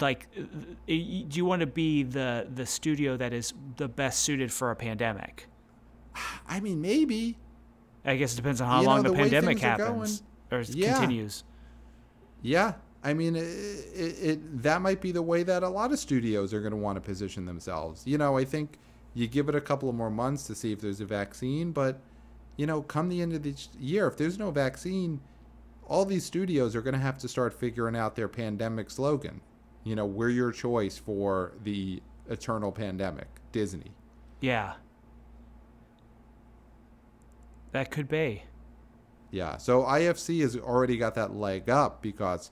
Like, do you want to be the the studio that is the best suited for a pandemic? I mean, maybe. I guess it depends on how You know, long the, the pandemic happens or Yeah. continues. Yeah, I mean, it, it, it that might be the way that a lot of studios are going to want to position themselves. You know, I think you give it a couple of more months to see if there's a vaccine, but you know, come the end of the year, if there's no vaccine, all these studios are going to have to start figuring out their pandemic slogan. You know, we're your choice for the eternal pandemic, Disney. Yeah. That could be. Yeah. So IFC has already got that leg up because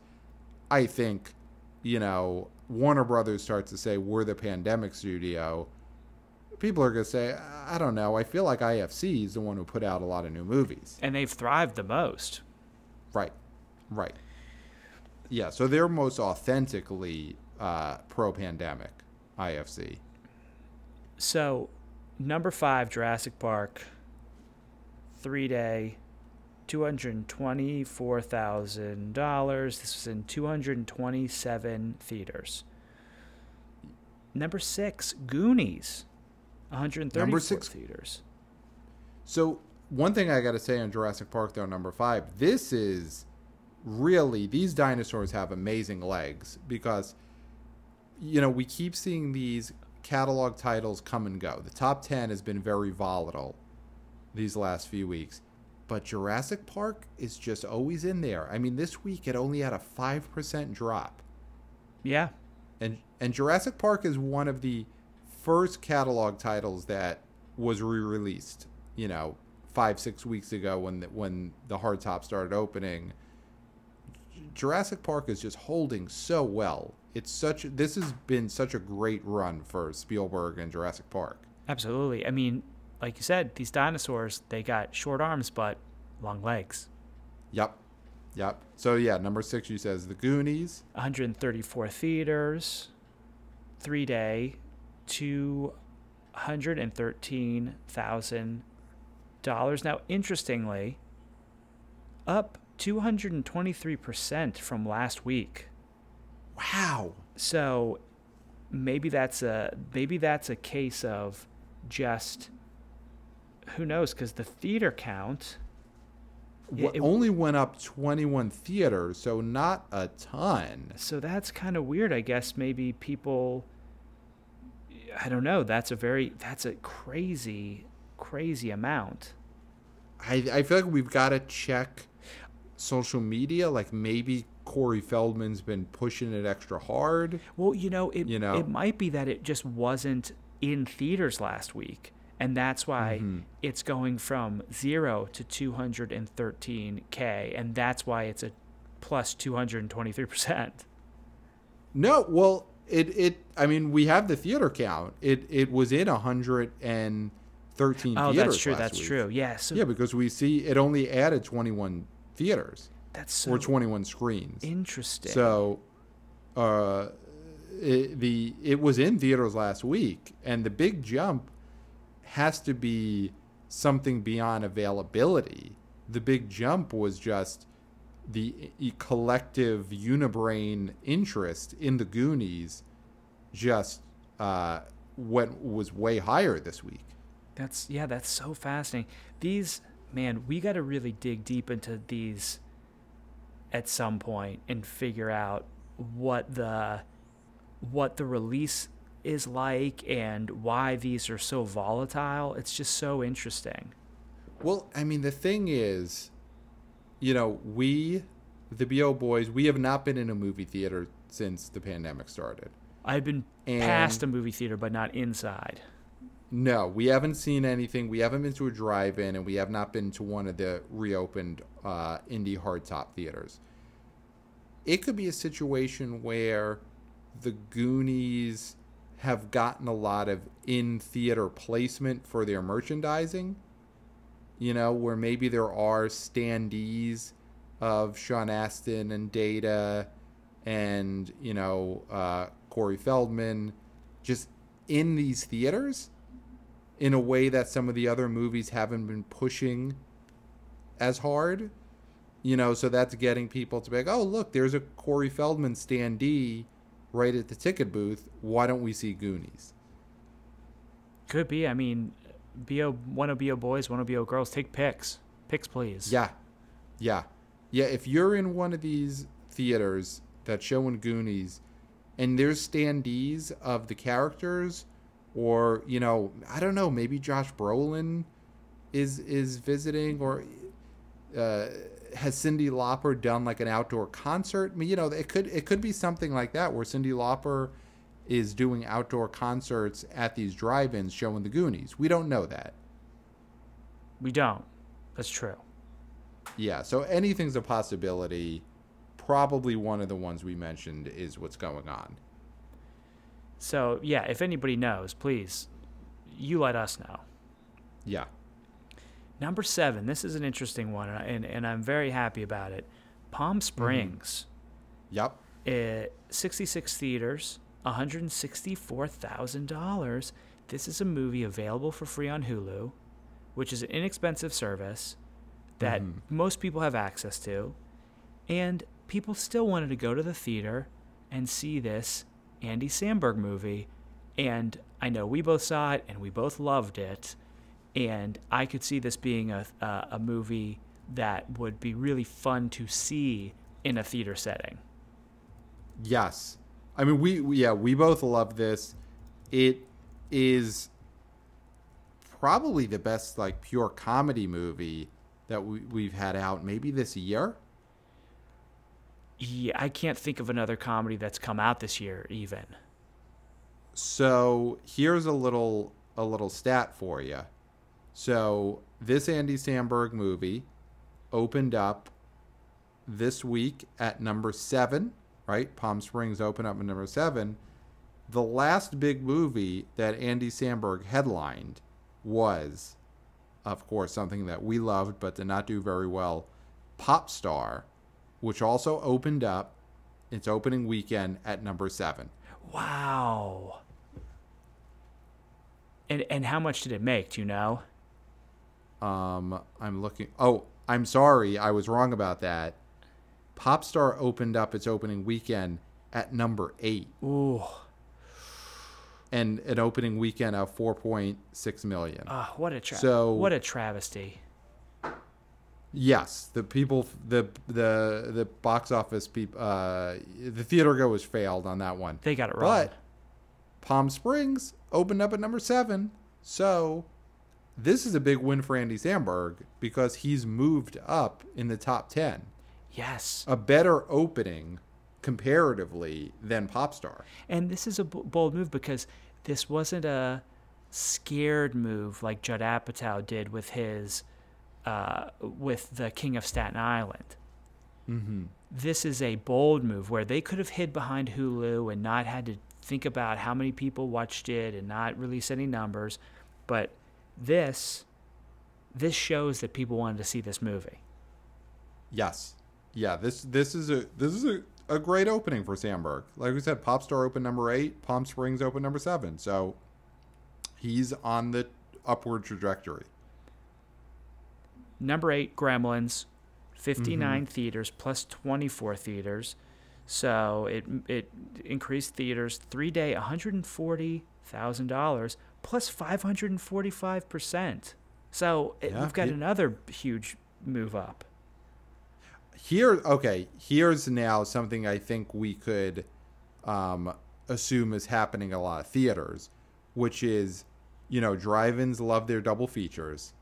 I think, you know, Warner Brothers starts to say we're the pandemic studio. People are going to say, I don't know. I feel like IFC is the one who put out a lot of new movies. And they've thrived the most. Right. Right. Yeah. So they're most authentically uh, pro pandemic, IFC. So, number five, Jurassic Park, three day, $224,000. This was in 227 theaters. Number six, Goonies, 134 Number six- theaters. So one thing I got to say on Jurassic Park, though, number five, this is really these dinosaurs have amazing legs because you know we keep seeing these catalog titles come and go. The top 10 has been very volatile these last few weeks, but Jurassic Park is just always in there. I mean, this week it only had a 5% drop. Yeah. And and Jurassic Park is one of the first catalog titles that was re-released, you know, 5 6 weeks ago when the, when the hardtop started opening. Jurassic Park is just holding so well. It's such this has been such a great run for Spielberg and Jurassic Park. Absolutely. I mean, like you said, these dinosaurs, they got short arms but long legs. Yep. Yep. So yeah, number 6 you says The Goonies, 134 theaters, 3 day, $213,000. Now, interestingly, up 223% from last week. Wow. So maybe that's a maybe that's a case of just who knows because the theater count Wha- it- only went up 21 theaters, so not a ton. so that's kind of weird i guess maybe people i don't know that's a very that's a crazy crazy amount I, I feel like we've got to check social media. Like maybe Corey Feldman's been pushing it extra hard. well you know it, You know. it might be that it just wasn't in theaters last week and that's why Mm-hmm. it's going from 0 to 213k and that's why it's a plus 223% No, well, it it. I mean, we have the theater count. It it was in 113 oh theaters. that's true that's week. true yeah so Yeah, because we see it only added 21 theaters that's so or 21 screens. interesting So, uh, it, the it was in theaters last week, and the big jump has to be something beyond availability. The big jump was just the collective unibrain interest in the Goonies, just uh, went was way higher this week. That's yeah, that's so fascinating. These man, we got to really dig deep into these at some point and figure out what the what the release is like and why these are so volatile. It's just so interesting. Well, I mean, the thing is, you know, we, the BO boys, we have not been in a movie theater since the pandemic started. I've been And- past a movie theater, but not inside. No, we haven't seen anything. We haven't been to a drive-in, and we have not been to one of the reopened uh, indie hardtop theaters. It could be a situation where the Goonies have gotten a lot of in-theater placement for their merchandising. You know, where maybe there are standees of Sean Astin and Data, and you know uh, Corey Feldman, just in these theaters in a way that some of the other movies haven't been pushing as hard. You know, so that's getting people to be like, oh, look, there's a Corey Feldman standee right at the ticket booth. Why don't we see Goonies? Could be. I mean, bo one of bo boys, one of bo girls. Take pics. Pics, please. Yeah. Yeah. Yeah. If you're in one of these theaters that's showing Goonies and there's standees of the characters, or, you know, I don't know, maybe Josh Brolin is is visiting or uh, has Cyndi Lauper done like an outdoor concert? I mean, you know, it could it could be something like that where Cyndi Lauper is doing outdoor concerts at these drive-ins showing the Goonies. We don't know that. We don't. That's true. Yeah, so anything's a possibility. Probably one of the ones we mentioned is what's going on. So yeah, if anybody knows, please, you let us know. Yeah. Number seven. This is an interesting one, and, and, and I'm very happy about it. Palm Springs, Yep. uh, 66 theaters, 164,000 dollars. This is a movie available for free on Hulu, which is an inexpensive service that mm-hmm. most people have access to, and people still wanted to go to the theater and see this Andy Samberg movie. And I know we both saw it and we both loved it. And I could see this being a, a, a movie that would be really fun to see in a theater setting. Yes. I mean, we, we yeah, we both love this. It is probably the best like pure comedy movie that we, we've had out maybe this year. Yeah, I can't think of another comedy that's come out this year even. So here's a little a little stat for you. So this Andy Samberg movie opened up this week at number seven, right? Palm Springs opened up at number seven. The last big movie that Andy Samberg headlined was, of course, something that we loved but did not do very well Pop Star, which also opened up its opening weekend at number seven. Wow. And and how much did it make? Do you know? Um, I'm looking. Oh, I'm sorry, I was wrong about that. Popstar opened up its opening weekend at number eight, Ooh. and an opening weekend of 4.6 million. Oh, what a tra- So- what a travesty. Yes, the people, the the the box office people, uh, the theater goers failed on that one. They got it wrong. But Palm Springs opened up at number seven, so this is a big win for Andy Samberg because he's moved up in the top ten. Yes. a better opening comparatively than Popstar. And this is a b- bold move because this wasn't a scared move like Judd Apatow did with his uh, with the King of Staten Island. Mm-hmm. This is a bold move where they could have hid behind Hulu and not had to think about how many people watched it and not release any numbers, but this this shows that people wanted to see this movie. Yes, yeah. This this is a this is a, a great opening for Samberg. Like we said, Popstar open number eight, Palm Springs open number seven. So he's on the upward trajectory. Number eight, Gremlins, 59 mm-hmm. theaters plus 24 theaters. So it it increased theaters three day, $140,000 plus 545%. So it, Yeah, we've got it- another huge move up. Here, okay. Here's now something I think we could um, assume is happening a lot of theaters, which is, you know, drive-ins love their double features,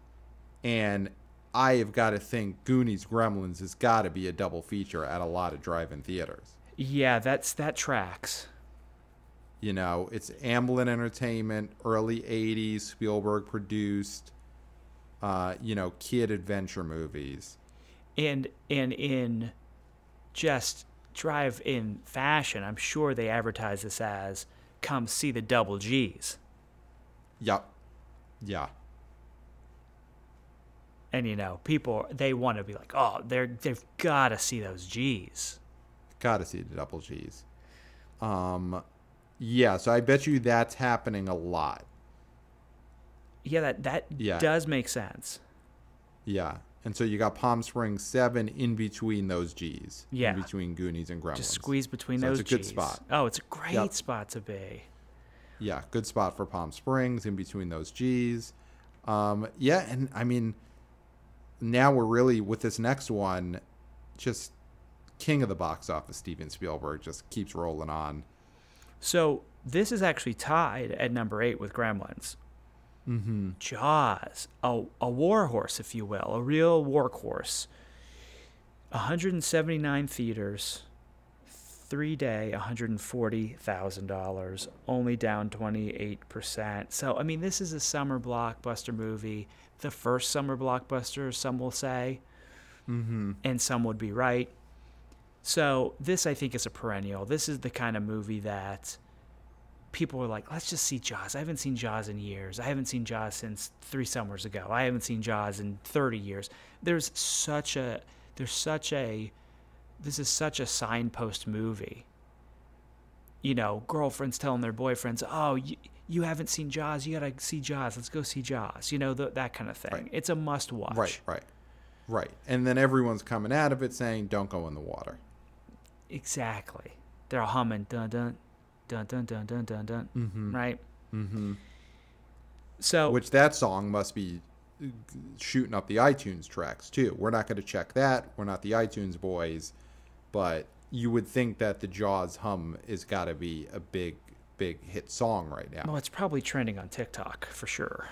and I have got to think Goonies Gremlins has got to be a double feature at a lot of drive-in theaters. Yeah, that's that tracks. You know, it's Amblin Entertainment, early '80s Spielberg produced, uh, you know, kid adventure movies. And and in just drive in fashion, I'm sure they advertise this as come see the double G's. Yep. Yeah. And you know, people they want to be like, "Oh, they're they've got to see those G's." Got to see the double G's. Um, yeah. So I bet you that's happening a lot. Yeah, that that Yeah. does make sense. Yeah. And so you got Palm Springs seven in between those G's. Yeah. In between Goonies and Gremlins. Just squeeze between So those it's a good spot. Oh, it's a great Yep. spot to be. Yeah, good spot for Palm Springs in between those G's. Um, yeah, and I mean, now we're really with this next one, just king of the box office. Steven Spielberg just keeps rolling on. So this is actually tied at number eight with Gremlins. Mm-hmm. Jaws, a, a war horse, if you will, a real workhorse. 179 theaters, three day, $140,000, only down 28%. So, I mean, this is a summer blockbuster movie, the first summer blockbuster, some will say, Mm-hmm. and some would be right. So, this I think is a perennial. This is the kind of movie that people are like, let's just see Jaws. I haven't seen Jaws in years. I haven't seen Jaws since three summers ago. I haven't seen Jaws in 30 years. There's such a, there's such a, this is such a signpost movie. You know, girlfriends telling their boyfriends, oh, you, you haven't seen Jaws. You got to see Jaws. Let's go see Jaws. You know, the, that kind of thing. Right. It's a must watch. Right, right, right. And then everyone's coming out of it saying, "Don't go in the water." Exactly. They're all humming dun dun dun dun dun dun dun dun. Mm-hmm. Right. Mm-hmm. So Which that song must be uh, shooting up the iTunes tracks too. We're not going to check that. We're not the iTunes boys, but you would think that the Jaws hum is got to be a big, big hit song right now. Well, it's probably trending on TikTok for sure.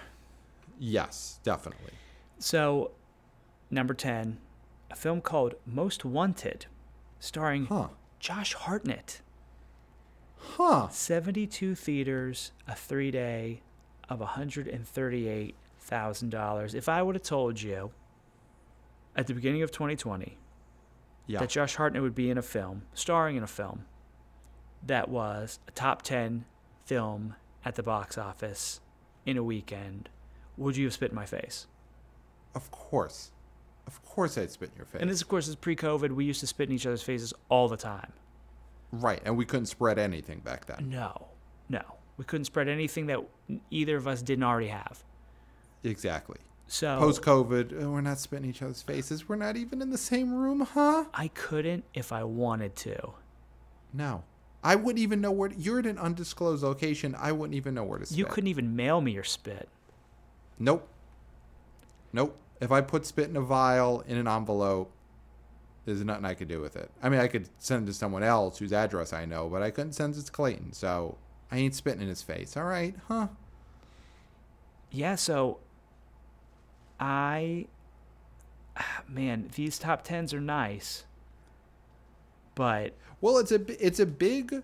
Yes, definitely. So, number 10, a film called Most Wanted, starring Huh. Josh Hartnett. Huh. 72 theaters, a three day of $138,000. If I would have told you at the beginning of 2020 Yeah. that Josh Hartnett would be in a film, starring in a film that was a top 10 film at the box office in a weekend, would you have spit in my face? Of course. Of course I'd spit in your face. And this, of course, is pre COVID. We used to spit in each other's faces all the time. Right. And we couldn't spread anything back then. No, no. We couldn't spread anything that either of us didn't already have. Exactly. So Post COVID, uh, we're not spitting each other's faces. We're not even in the same room, huh? I couldn't if I wanted to. No. I wouldn't even know where. you're at an undisclosed location. I wouldn't even know where to spit. You couldn't even mail me your spit. Nope. Nope. If I put spit in a vial in an envelope, there's nothing I could do with it. I mean, I could send it to someone else whose address I know, but I couldn't send it to Clayton. So I ain't spitting in his face. All right, huh? Yeah, so I man, these top 10s are nice. But Well, it's a it's a big.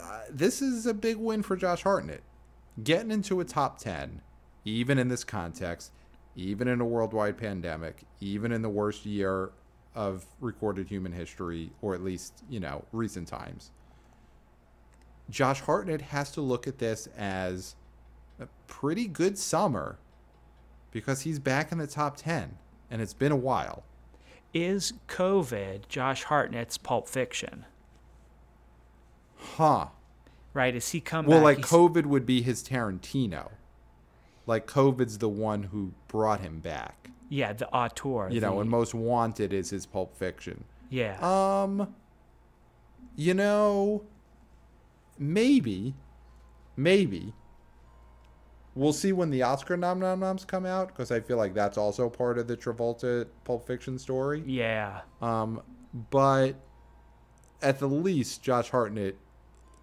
Uh, this is a big win for Josh Hartnett, getting into a top ten, even in this context, even in a worldwide pandemic, even in the worst year of recorded human history, or at least you know recent times. Josh Hartnett has to look at this as a pretty good summer, because he's back in the top ten, and it's been a while. is COVID Josh Hartnett's Pulp Fiction? Huh. Right? Is he come Well, back? like COVID would be his Tarantino. Like COVID's the one who brought him back. Yeah, the auteur. You know, and Most Wanted is his Pulp Fiction. yeah. Um, you know, maybe, maybe. We'll see when the Oscar nom nom noms come out because I feel like that's also part of the Travolta Pulp Fiction story. yeah. Um, but at the least, Josh Hartnett,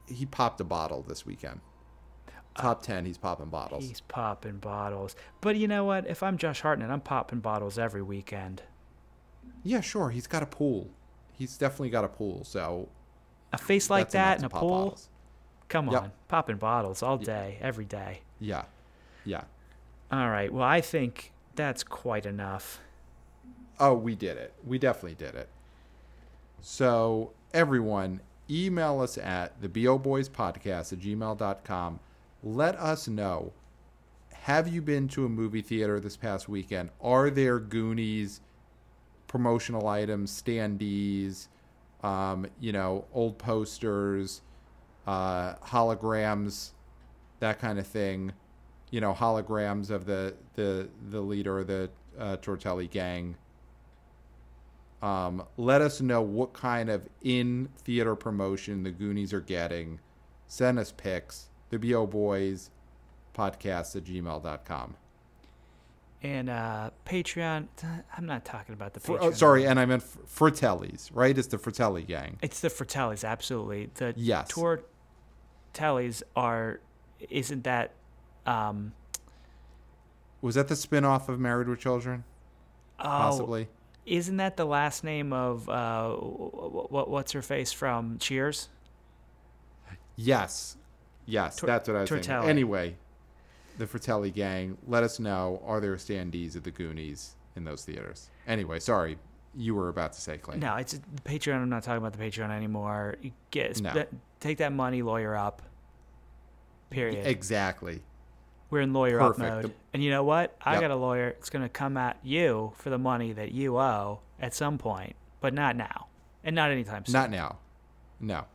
he popped a bottle this weekend. Top ten, he's popping bottles. He's popping bottles. But you know what? If I'm Josh Hartnett, I'm popping bottles every weekend. Yeah, sure. He's got a pool. He's definitely got a pool. So A face like that in a pool? bottles. Come Yep. on. Popping bottles all day, every day. Yeah, yeah. All right. Well, I think that's quite enough. Oh, we did it. We definitely did it. So everyone, email us at the BO Boys Podcast at gmail.com. Let us know. Have you been to a movie theater this past weekend? Are there Goonies promotional items, standees, um, you know, old posters, uh, holograms, that kind of thing? You know, holograms of the the the leader of the uh, Tortelli gang. Um, let us know what kind of in theater promotion the Goonies are getting. Send us pics. The BO Boys podcast at gmail.com. And uh, Patreon, I'm not talking about the For, Patreon. oh, sorry, and I meant Fr- Fratellis, right? It's the Fratelli gang. It's the Fratellis, absolutely. The Yes. Tortellis are, isn't that, um, Was that the spin off of Married with Children? oh, Possibly. isn't that the last name of, uh, what, what's her face from Cheers? Yes. Yes, Tor- that's what I was Tortelli. thinking. Anyway, the Fratelli gang, let us know. Are there standees of the Goonies in those theaters? Anyway, sorry. You were about to say, Clay. No, it's the Patreon. I'm not talking about the Patreon anymore. You get No. take that money, lawyer up. Period. Exactly. We're in lawyer Perfect. up mode. The- and you know what? I Yep. got a lawyer. It's going to come at you for the money that you owe at some point, but not now, and not anytime soon. Not now. No.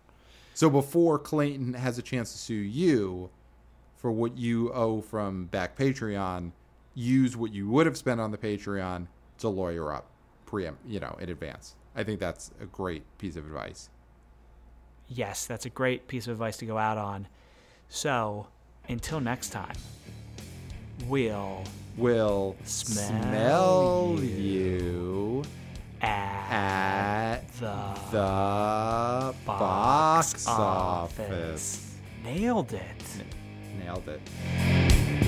So before Clayton has a chance to sue you for what you owe from back Patreon, use what you would have spent on the Patreon to lawyer up preempt, you know, in advance. I think that's a great piece of advice. Yes, that's a great piece of advice to go out on. So, until next time, we'll Will Smell smell you. you at, at the, the box office. Nailed it. Nailed it.